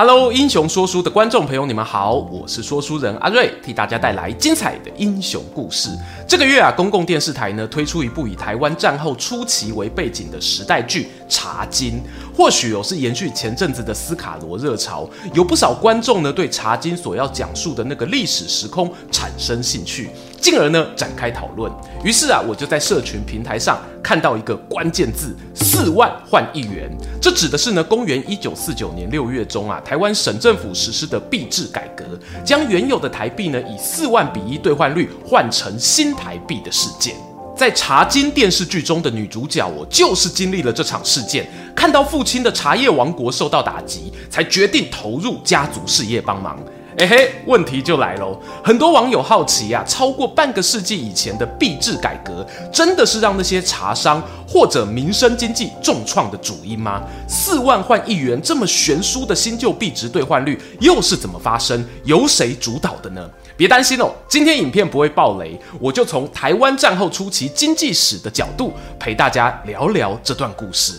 Hello，英雄说书的观众朋友，你们好，我是说书人阿瑞，替大家带来精彩的英雄故事。这个月啊，公共电视台呢推出一部以台湾战后初期为背景的时代剧《茶金》，或许哦是延续前阵子的斯卡罗热潮，有不少观众呢对《茶金》所要讲述的那个历史时空产生兴趣。进而呢展开讨论，于是啊我就在社群平台上看到一个关键字：四万换一元。这指的是呢公元一九四九年六月中啊台湾省政府实施的币制改革，将原有的台币呢以四万比一兑换率换成新台币的事件。在《茶金》电视剧中的女主角，我就是经历了这场事件，看到父亲的茶叶王国受到打击，才决定投入家族事业帮忙。哎嘿，问题就来喽！很多网友好奇呀、啊，超过半个世纪以前的币制改革，真的是让那些茶商或者民生经济重创的主因吗？四万换一元这么悬殊的新旧币值兑换率又是怎么发生？由谁主导的呢？别担心哦，今天影片不会爆雷，我就从台湾战后初期经济史的角度陪大家聊聊这段故事。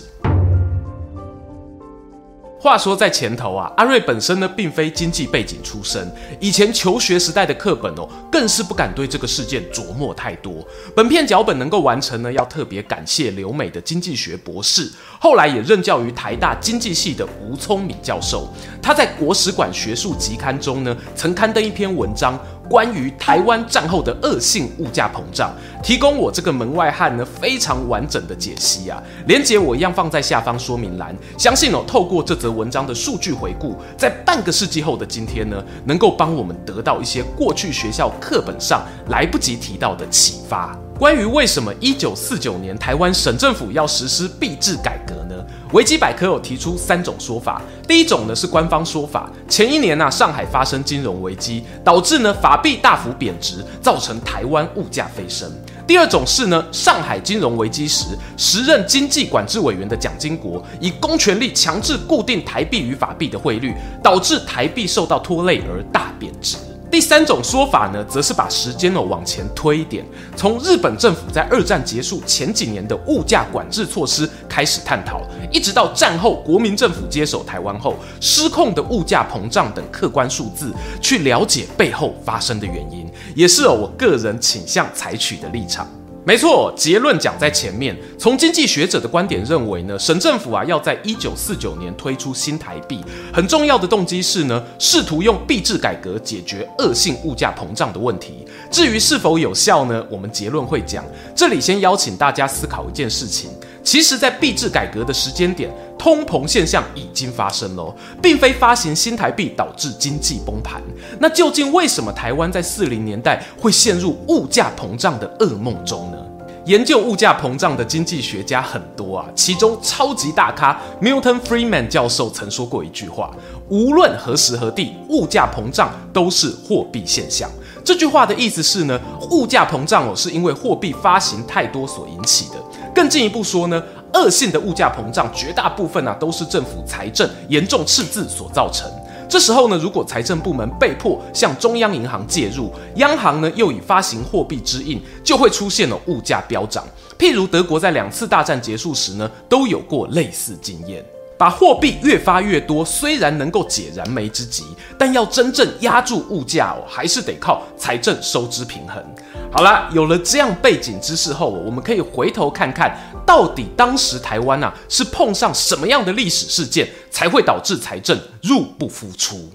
话说在前头啊，阿瑞本身呢并非经济背景出身，以前求学时代的课本哦，更是不敢对这个事件琢磨太多。本片脚本能够完成呢，要特别感谢留美的经济学博士，后来也任教于台大经济系的吴聪敏教授。他在国史馆学术集刊中呢，曾刊登一篇文章。关于台湾战后的恶性物价膨胀，提供我这个门外汉呢非常完整的解析啊，连结我一样放在下方说明栏。相信哦，透过这则文章的数据回顾，在半个世纪后的今天呢，能够帮我们得到一些过去学校课本上来不及提到的启发。关于为什么一九四九年台湾省政府要实施币制改革呢？维基百科有提出三种说法。第一种呢是官方说法，前一年呐、啊、上海发生金融危机，导致呢法币大幅贬值，造成台湾物价飞升。第二种是呢上海金融危机时，时任经济管制委员的蒋经国以公权力强制固定台币与法币的汇率，导致台币受到拖累而大贬值。第三种说法呢，则是把时间呢往前推一点，从日本政府在二战结束前几年的物价管制措施开始探讨，一直到战后国民政府接手台湾后失控的物价膨胀等客观数字，去了解背后发生的原因，也是我个人倾向采取的立场。没错，结论讲在前面。从经济学者的观点认为呢，省政府啊要在一九四九年推出新台币，很重要的动机是呢，试图用币制改革解决恶性物价膨胀的问题。至于是否有效呢，我们结论会讲。这里先邀请大家思考一件事情。其实，在币制改革的时间点，通膨现象已经发生了，并非发行新台币导致经济崩盘。那究竟为什么台湾在四零年代会陷入物价膨胀的噩梦中呢？研究物价膨胀的经济学家很多啊，其中超级大咖 Milton Friedman 教授曾说过一句话：无论何时何地，物价膨胀都是货币现象。这句话的意思是呢，物价膨胀哦，是因为货币发行太多所引起的。更进一步说呢，恶性的物价膨胀绝大部分啊都是政府财政严重赤字所造成。这时候呢，如果财政部门被迫向中央银行介入，央行呢又以发行货币之应，就会出现了物价飙涨。譬如德国在两次大战结束时呢，都有过类似经验。把货币越发越多，虽然能够解燃眉之急，但要真正压住物价哦，还是得靠财政收支平衡。好了，有了这样背景知识后，我们可以回头看看到底当时台湾啊是碰上什么样的历史事件，才会导致财政入不敷出。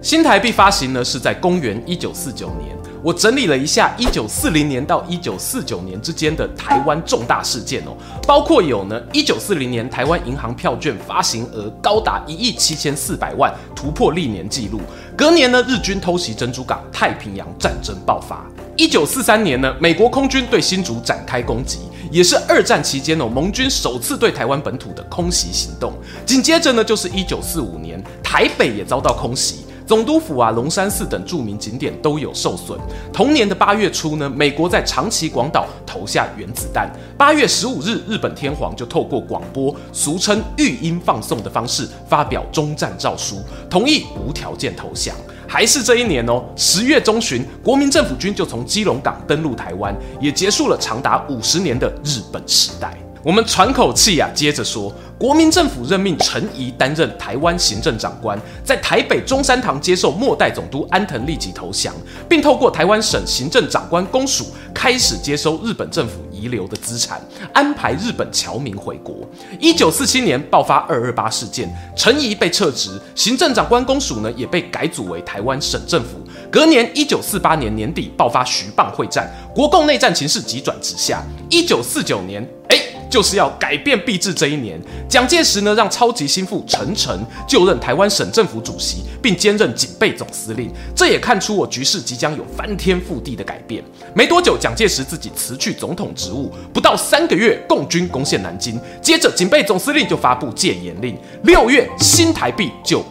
新台币发行呢是在公元一九四九年。我整理了一下一九四零年到一九四九年之间的台湾重大事件哦，包括有呢一九四零年台湾银行票券发行额高达一亿七千四百万，突破历年纪录。隔年呢，日军偷袭珍珠港，太平洋战争爆发。一九四三年呢，美国空军对新竹展开攻击，也是二战期间哦，盟军首次对台湾本土的空袭行动。紧接着呢，就是一九四五年，台北也遭到空袭。总督府啊、龙山寺等著名景点都有受损。同年的八月初呢，美国在长崎广岛投下原子弹。八月十五日，日本天皇就透过广播，俗称语音放送的方式发表终战诏书，同意无条件投降。还是这一年哦，十月中旬，国民政府军就从基隆港登陆台湾，也结束了长达五十年的日本时代。我们喘口气啊，接着说，国民政府任命陈仪担任台湾行政长官，在台北中山堂接受末代总督安藤利吉投降，并透过台湾省行政长官公署开始接收日本政府遗留的资产，安排日本侨民回国。一九四七年爆发二二八事件，陈仪被撤职，行政长官公署呢也被改组为台湾省政府。隔年一九四八年年底爆发徐蚌会战，国共内战情势急转直下。一九四九年，就是要改变币制这一年，蒋介石呢让超级心腹陈诚就任台湾省政府主席，并兼任警备总司令。这也看出我局势即将有翻天覆地的改变。没多久，蒋介石自己辞去总统职务，不到三个月，共军攻陷南京，接着警备总司令就发布戒严令，六月新台币就。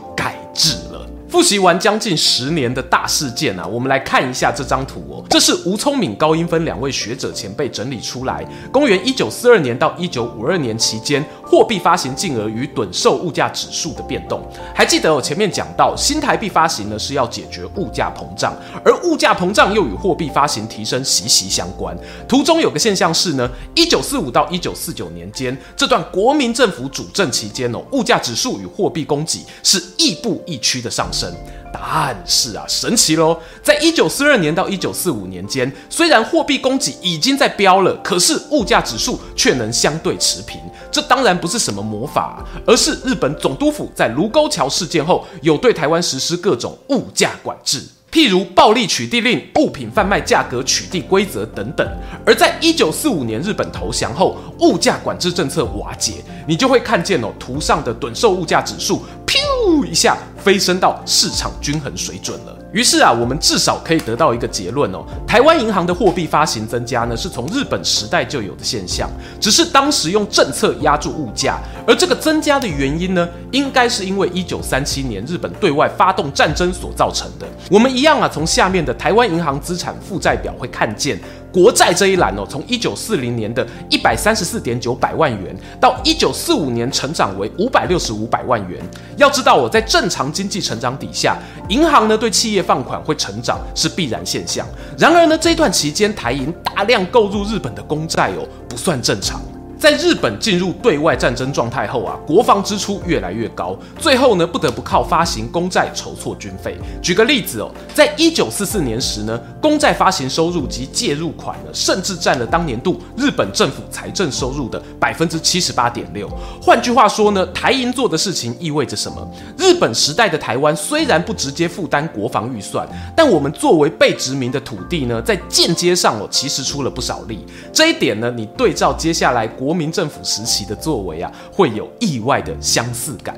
复习完将近十年的大事件啊，我们来看一下这张图哦。这是吴聪敏、高英芬两位学者前辈整理出来，公元一九四二年到一九五二年期间，货币发行净额与趸售物价指数的变动。还记得我前面讲到，新台币发行呢是要解决物价膨胀，而物价膨胀又与货币发行提升息息相关。图中有个现象是呢，一九四五到一九四九年间这段国民政府主政期间哦，物价指数与货币供给是亦步亦趋的上升。答案是啊，神奇喽！在一九四二年到一九四五年间，虽然货币供给已经在飙了，可是物价指数却能相对持平。这当然不是什么魔法，而是日本总督府在卢沟桥事件后，有对台湾实施各种物价管制。譬如暴力取缔令、物品贩卖价格取缔规则等等，而在一九四五年日本投降后，物价管制政策瓦解，你就会看见哦，图上的趸售物价指数，噗一下飞升到市场均衡水准了。于是啊，我们至少可以得到一个结论哦，台湾银行的货币发行增加呢，是从日本时代就有的现象，只是当时用政策压住物价，而这个增加的原因呢，应该是因为一九三七年日本对外发动战争所造成的。我们一样啊，从下面的台湾银行资产负债表会看见。国债这一栏哦，从一九四零年的一百三十四点九百万元，到一九四五年成长为五百六十五百万元。要知道哦，在正常经济成长底下，银行呢对企业放款会成长是必然现象。然而呢，这段期间台银大量购入日本的公债哦，不算正常。在日本进入对外战争状态后啊，国防支出越来越高，最后呢不得不靠发行公债筹措军费。举个例子哦，在一九四四年时呢，公债发行收入及借入款呢，甚至占了当年度日本政府财政收入的百分之七十八点六。换句话说呢，台银做的事情意味着什么？日本时代的台湾虽然不直接负担国防预算，但我们作为被殖民的土地呢，在间接上哦，其实出了不少力。这一点呢，你对照接下来国国民政府时期的作为啊，会有意外的相似感。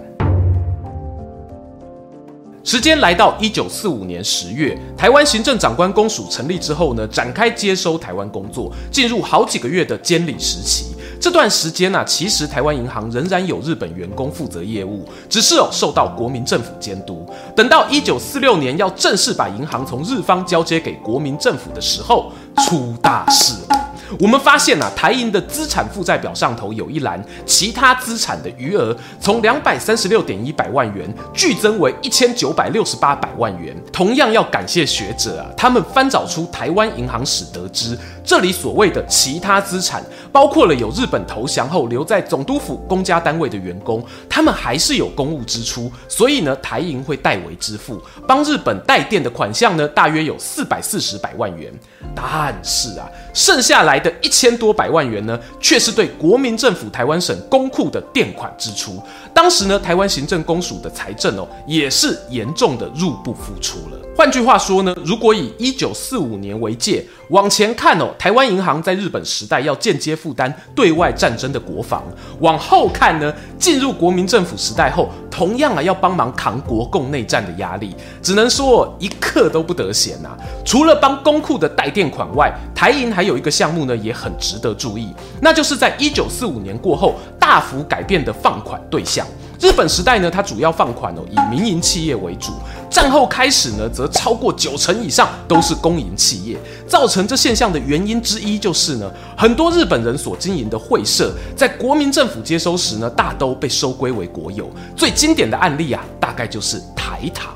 时间来到一九四五年十月，台湾行政长官公署成立之后呢，展开接收台湾工作，进入好几个月的监理时期。这段时间呢、啊，其实台湾银行仍然有日本员工负责业务，只是哦受到国民政府监督。等到一九四六年要正式把银行从日方交接给国民政府的时候，出大事了。我们发现啊，台银的资产负债表上头有一栏，其他资产的余额从两百三十六点一百万元剧增为一千九百六十八百万元。同样要感谢学者啊，他们翻找出台湾银行史，得知这里所谓的其他资产，包括了有日本投降后留在总督府公家单位的员工，他们还是有公务支出，所以呢，台银会代为支付，帮日本代垫的款项呢，大约有四百四十百万元。但是啊，剩下来的一千多百万元呢，却是对国民政府台湾省公库的垫款支出。当时呢，台湾行政公署的财政哦，也是严重的入不敷出了。换句话说呢，如果以一九四五年为界，往前看哦，台湾银行在日本时代要间接负担对外战争的国防；往后看呢，进入国民政府时代后，同样啊要帮忙扛国共内战的压力。只能说一刻都不得闲呐。除了帮公库的代垫款外，台银还有一个项目呢，也很值得注意，那就是在一九四五年过后大幅改变的放款对象。日本时代呢，它主要放款哦，以民营企业为主。战后开始呢，则超过九成以上都是公营企业。造成这现象的原因之一就是呢，很多日本人所经营的会社，在国民政府接收时呢，大都被收归为国有。最经典的案例啊，大概就是台糖。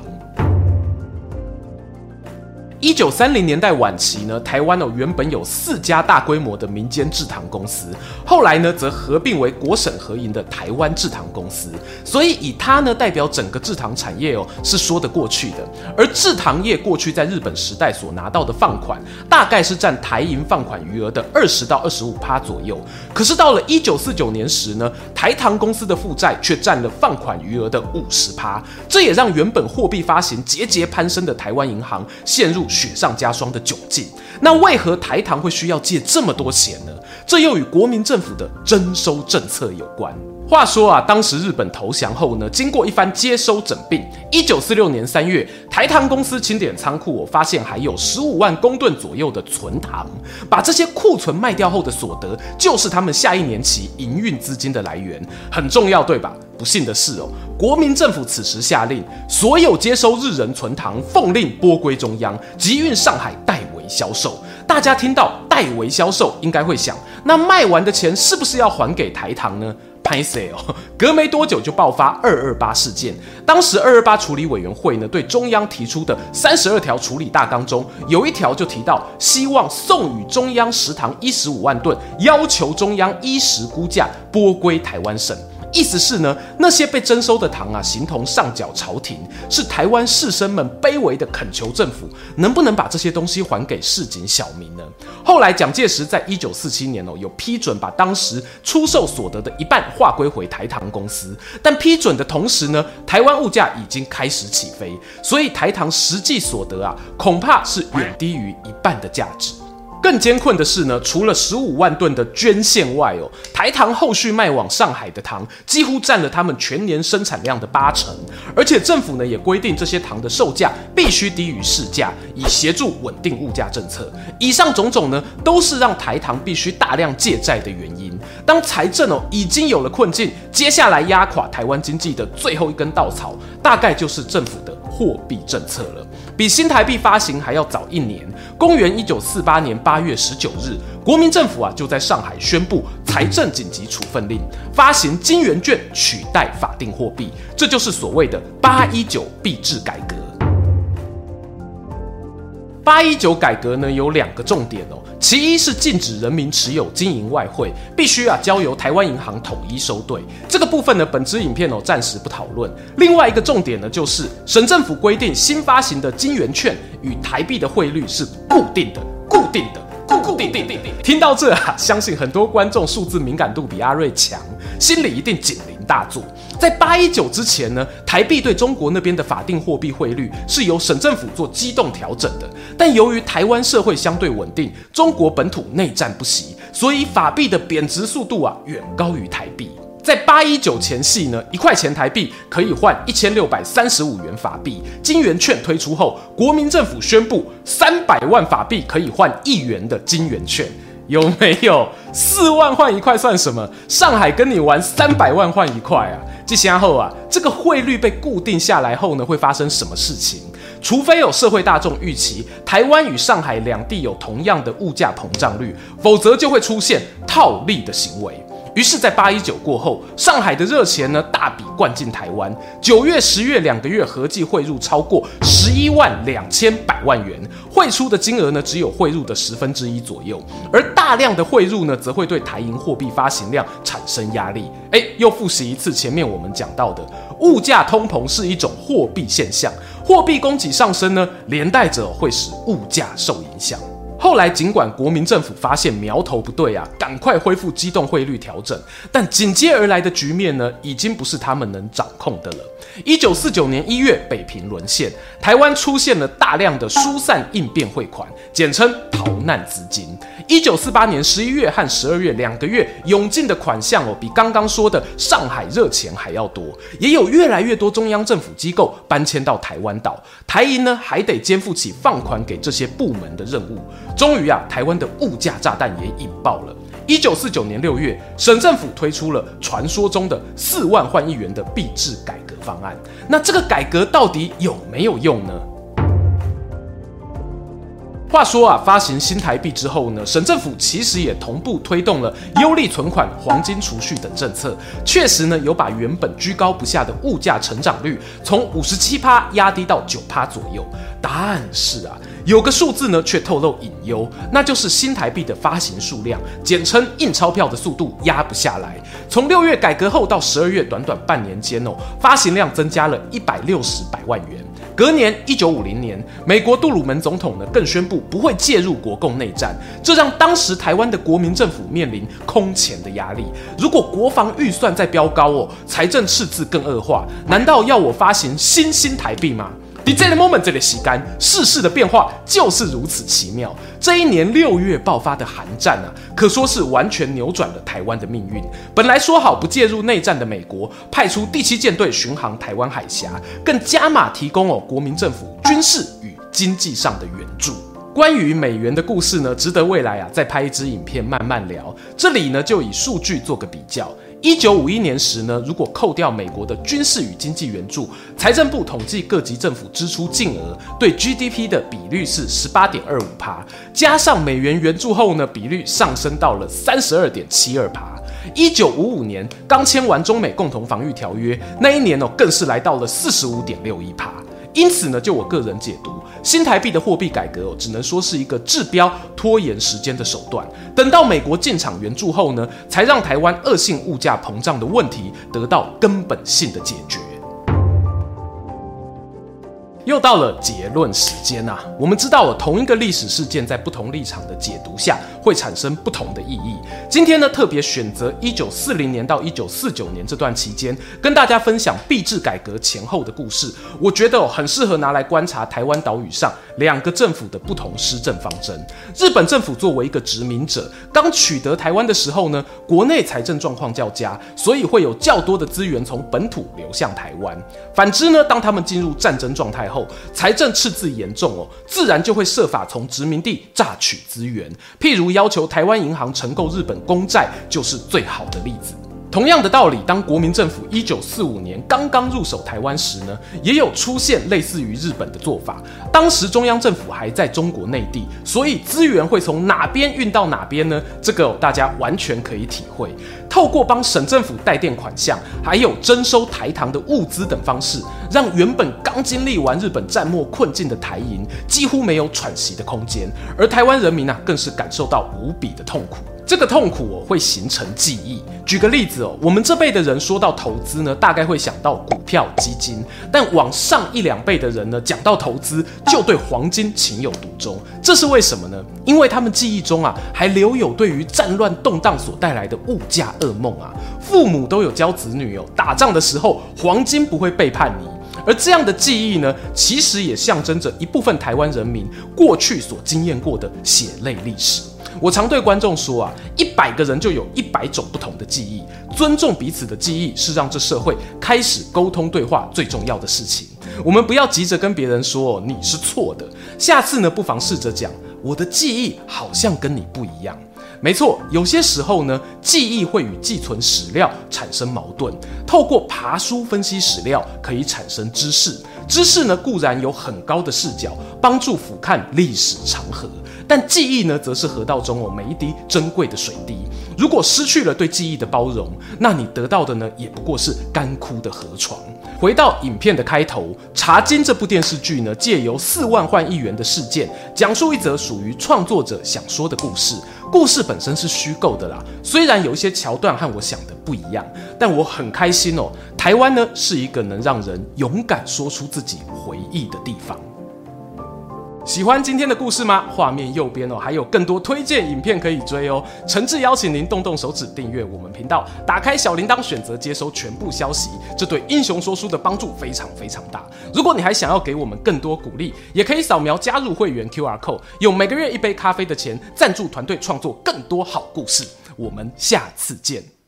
一九三零年代晚期呢，台湾哦原本有四家大规模的民间制糖公司，后来呢则合并为国省合营的台湾制糖公司，所以以它呢代表整个制糖产业哦是说得过去的。而制糖业过去在日本时代所拿到的放款，大概是占台银放款余额的二十到二十五趴左右。可是到了一九四九年时呢，台糖公司的负债却占了放款余额的五十趴，这也让原本货币发行节节攀升的台湾银行陷入雪上加霜的窘境，那为何台糖会需要借这么多钱呢？这又与国民政府的征收政策有关。话说啊，当时日本投降后呢，经过一番接收整并，一九四六年三月，台糖公司清点仓库，我发现还有十五万公吨左右的存糖，把这些库存卖掉后的所得，就是他们下一年期营运资金的来源，很重要，对吧？不幸的是哦，国民政府此时下令，所有接收日人存糖，奉令拨归中央，集运上海代为销售。大家听到代为销售，应该会想，那卖完的钱是不是要还给台糖呢？拍谢哦，隔没多久就爆发二二八事件。当时二二八处理委员会呢，对中央提出的三十二条处理大纲中，有一条就提到，希望送予中央食堂一十五万吨，要求中央依实估价拨归台湾省。意思是呢，那些被征收的糖啊，形同上缴朝廷，是台湾士绅们卑微的恳求政府，能不能把这些东西还给市井小民呢？后来蒋介石在一九四七年哦，有批准把当时出售所得的一半划归回台糖公司，但批准的同时呢，台湾物价已经开始起飞，所以台糖实际所得啊，恐怕是远低于一半的价值。更艰困的是呢，除了十五万吨的捐献外哦，台糖后续卖往上海的糖几乎占了他们全年生产量的八成，而且政府呢也规定这些糖的售价必须低于市价，以协助稳定物价政策。以上种种呢，都是让台糖必须大量借债的原因。当财政哦已经有了困境，接下来压垮台湾经济的最后一根稻草，大概就是政府的货币政策了。比新台币发行还要早一年，公元一九四八年八月十九日，国民政府啊就在上海宣布财政紧急处分令，发行金圆券取代法定货币，这就是所谓的八一九币制改革。八一九改革呢有两个重点哦。其一是禁止人民持有金银外汇，必须啊交由台湾银行统一收兑。这个部分呢，本支影片哦暂时不讨论。另外一个重点呢，就是省政府规定新发行的金圆券与台币的汇率是固定的，固定的，固固定定定。听到这啊，相信很多观众数字敏感度比阿瑞强，心里一定紧大作。在八一九之前呢，台币对中国那边的法定货币汇率是由省政府做机动调整的。但由于台湾社会相对稳定，中国本土内战不息，所以法币的贬值速度啊远高于台币。在八一九前夕呢，一块钱台币可以换一千六百三十五元法币。金圆券推出后，国民政府宣布三百万法币可以换一元的金圆券。有没有四万换一块算什么？上海跟你玩三百万换一块啊！这先后啊，这个汇率被固定下来后呢，会发生什么事情？除非有社会大众预期台湾与上海两地有同样的物价膨胀率，否则就会出现套利的行为。于是，在八一九过后，上海的热钱呢大笔灌进台湾，九月、十月两个月合计汇入超过十一万两千百万元，汇出的金额呢只有汇入的十分之一左右，而大量的汇入呢，则会对台银货币发行量产生压力。诶，又复习一次前面我们讲到的，物价通膨是一种货币现象，货币供给上升呢，连带着会使物价受影响。后来，尽管国民政府发现苗头不对啊，赶快恢复机动汇率调整，但紧接而来的局面呢，已经不是他们能掌控的了。一九四九年一月，北平沦陷，台湾出现了大量的疏散应变汇款，简称逃难资金。一九四八年十一月和十二月两个月涌进的款项哦，比刚刚说的上海热钱还要多，也有越来越多中央政府机构搬迁到台湾岛，台银呢还得肩负起放款给这些部门的任务。终于啊，台湾的物价炸弹也引爆了。一九四九年六月，省政府推出了传说中的四万换一元的币制改革方案。那这个改革到底有没有用呢？话说啊，发行新台币之后呢，省政府其实也同步推动了优利存款、黄金储蓄等政策，确实呢有把原本居高不下的物价成长率从五十七趴压低到九趴左右。但是啊，有个数字呢却透露隐忧，那就是新台币的发行数量，简称印钞票的速度压不下来。从六月改革后到十二月，短短半年间哦，发行量增加了一百六十百万元。隔年，一九五零年，美国杜鲁门总统呢更宣布不会介入国共内战，这让当时台湾的国民政府面临空前的压力。如果国防预算在飙高哦，财政赤字更恶化，难道要我发行新新台币吗？在这个 moment，这个洗干，世事的变化就是如此奇妙。这一年六月爆发的韩战啊，可说是完全扭转了台湾的命运。本来说好不介入内战的美国，派出第七舰队巡航台湾海峡，更加码提供哦国民政府军事与经济上的援助。关于美元的故事呢，值得未来啊再拍一支影片慢慢聊。这里呢就以数据做个比较。一九五一年时呢，如果扣掉美国的军事与经济援助，财政部统计各级政府支出净额对 GDP 的比率是十八点二五趴，加上美元援助后呢，比率上升到了三十二点七二趴。一九五五年刚签完中美共同防御条约，那一年哦，更是来到了四十五点六一趴。因此呢，就我个人解读，新台币的货币改革哦，只能说是一个治标拖延时间的手段。等到美国进场援助后呢，才让台湾恶性物价膨胀的问题得到根本性的解决。又到了结论时间啊！我们知道了同一个历史事件在不同立场的解读下会产生不同的意义。今天呢，特别选择一九四零年到一九四九年这段期间，跟大家分享币制改革前后的故事。我觉得很适合拿来观察台湾岛屿上两个政府的不同施政方针。日本政府作为一个殖民者，刚取得台湾的时候呢，国内财政状况较佳，所以会有较多的资源从本土流向台湾。反之呢，当他们进入战争状态后，财政赤字严重哦，自然就会设法从殖民地榨取资源，譬如要求台湾银行承购日本公债，就是最好的例子。同样的道理，当国民政府一九四五年刚刚入手台湾时呢，也有出现类似于日本的做法。当时中央政府还在中国内地，所以资源会从哪边运到哪边呢？这个大家完全可以体会。透过帮省政府代垫款项，还有征收台糖的物资等方式，让原本刚经历完日本战末困境的台银几乎没有喘息的空间，而台湾人民啊，更是感受到无比的痛苦。这个痛苦哦，会形成记忆。举个例子哦，我们这辈的人说到投资呢，大概会想到股票、基金；但往上一两辈的人呢，讲到投资，就对黄金情有独钟。这是为什么呢？因为他们记忆中啊，还留有对于战乱动荡所带来的物价噩梦啊。父母都有教子女哦，打仗的时候黄金不会背叛你。而这样的记忆呢，其实也象征着一部分台湾人民过去所经验过的血泪历史。我常对观众说啊，一百个人就有一百种不同的记忆，尊重彼此的记忆是让这社会开始沟通对话最重要的事情。我们不要急着跟别人说你是错的，下次呢，不妨试着讲我的记忆好像跟你不一样。没错，有些时候呢，记忆会与寄存史料产生矛盾，透过爬书分析史料可以产生知识，知识呢固然有很高的视角，帮助俯瞰历史长河。但记忆呢，则是河道中哦每一滴珍贵的水滴。如果失去了对记忆的包容，那你得到的呢，也不过是干枯的河床。回到影片的开头，《茶金》这部电视剧呢，借由四万换一元的事件，讲述一则属于创作者想说的故事。故事本身是虚构的啦，虽然有一些桥段和我想的不一样，但我很开心哦。台湾呢，是一个能让人勇敢说出自己回忆的地方。喜欢今天的故事吗？画面右边哦，还有更多推荐影片可以追哦。诚挚邀请您动动手指订阅我们频道，打开小铃铛，选择接收全部消息，这对英雄说书的帮助非常非常大。如果你还想要给我们更多鼓励，也可以扫描加入会员 QR code，用每个月一杯咖啡的钱赞助团队创作更多好故事。我们下次见。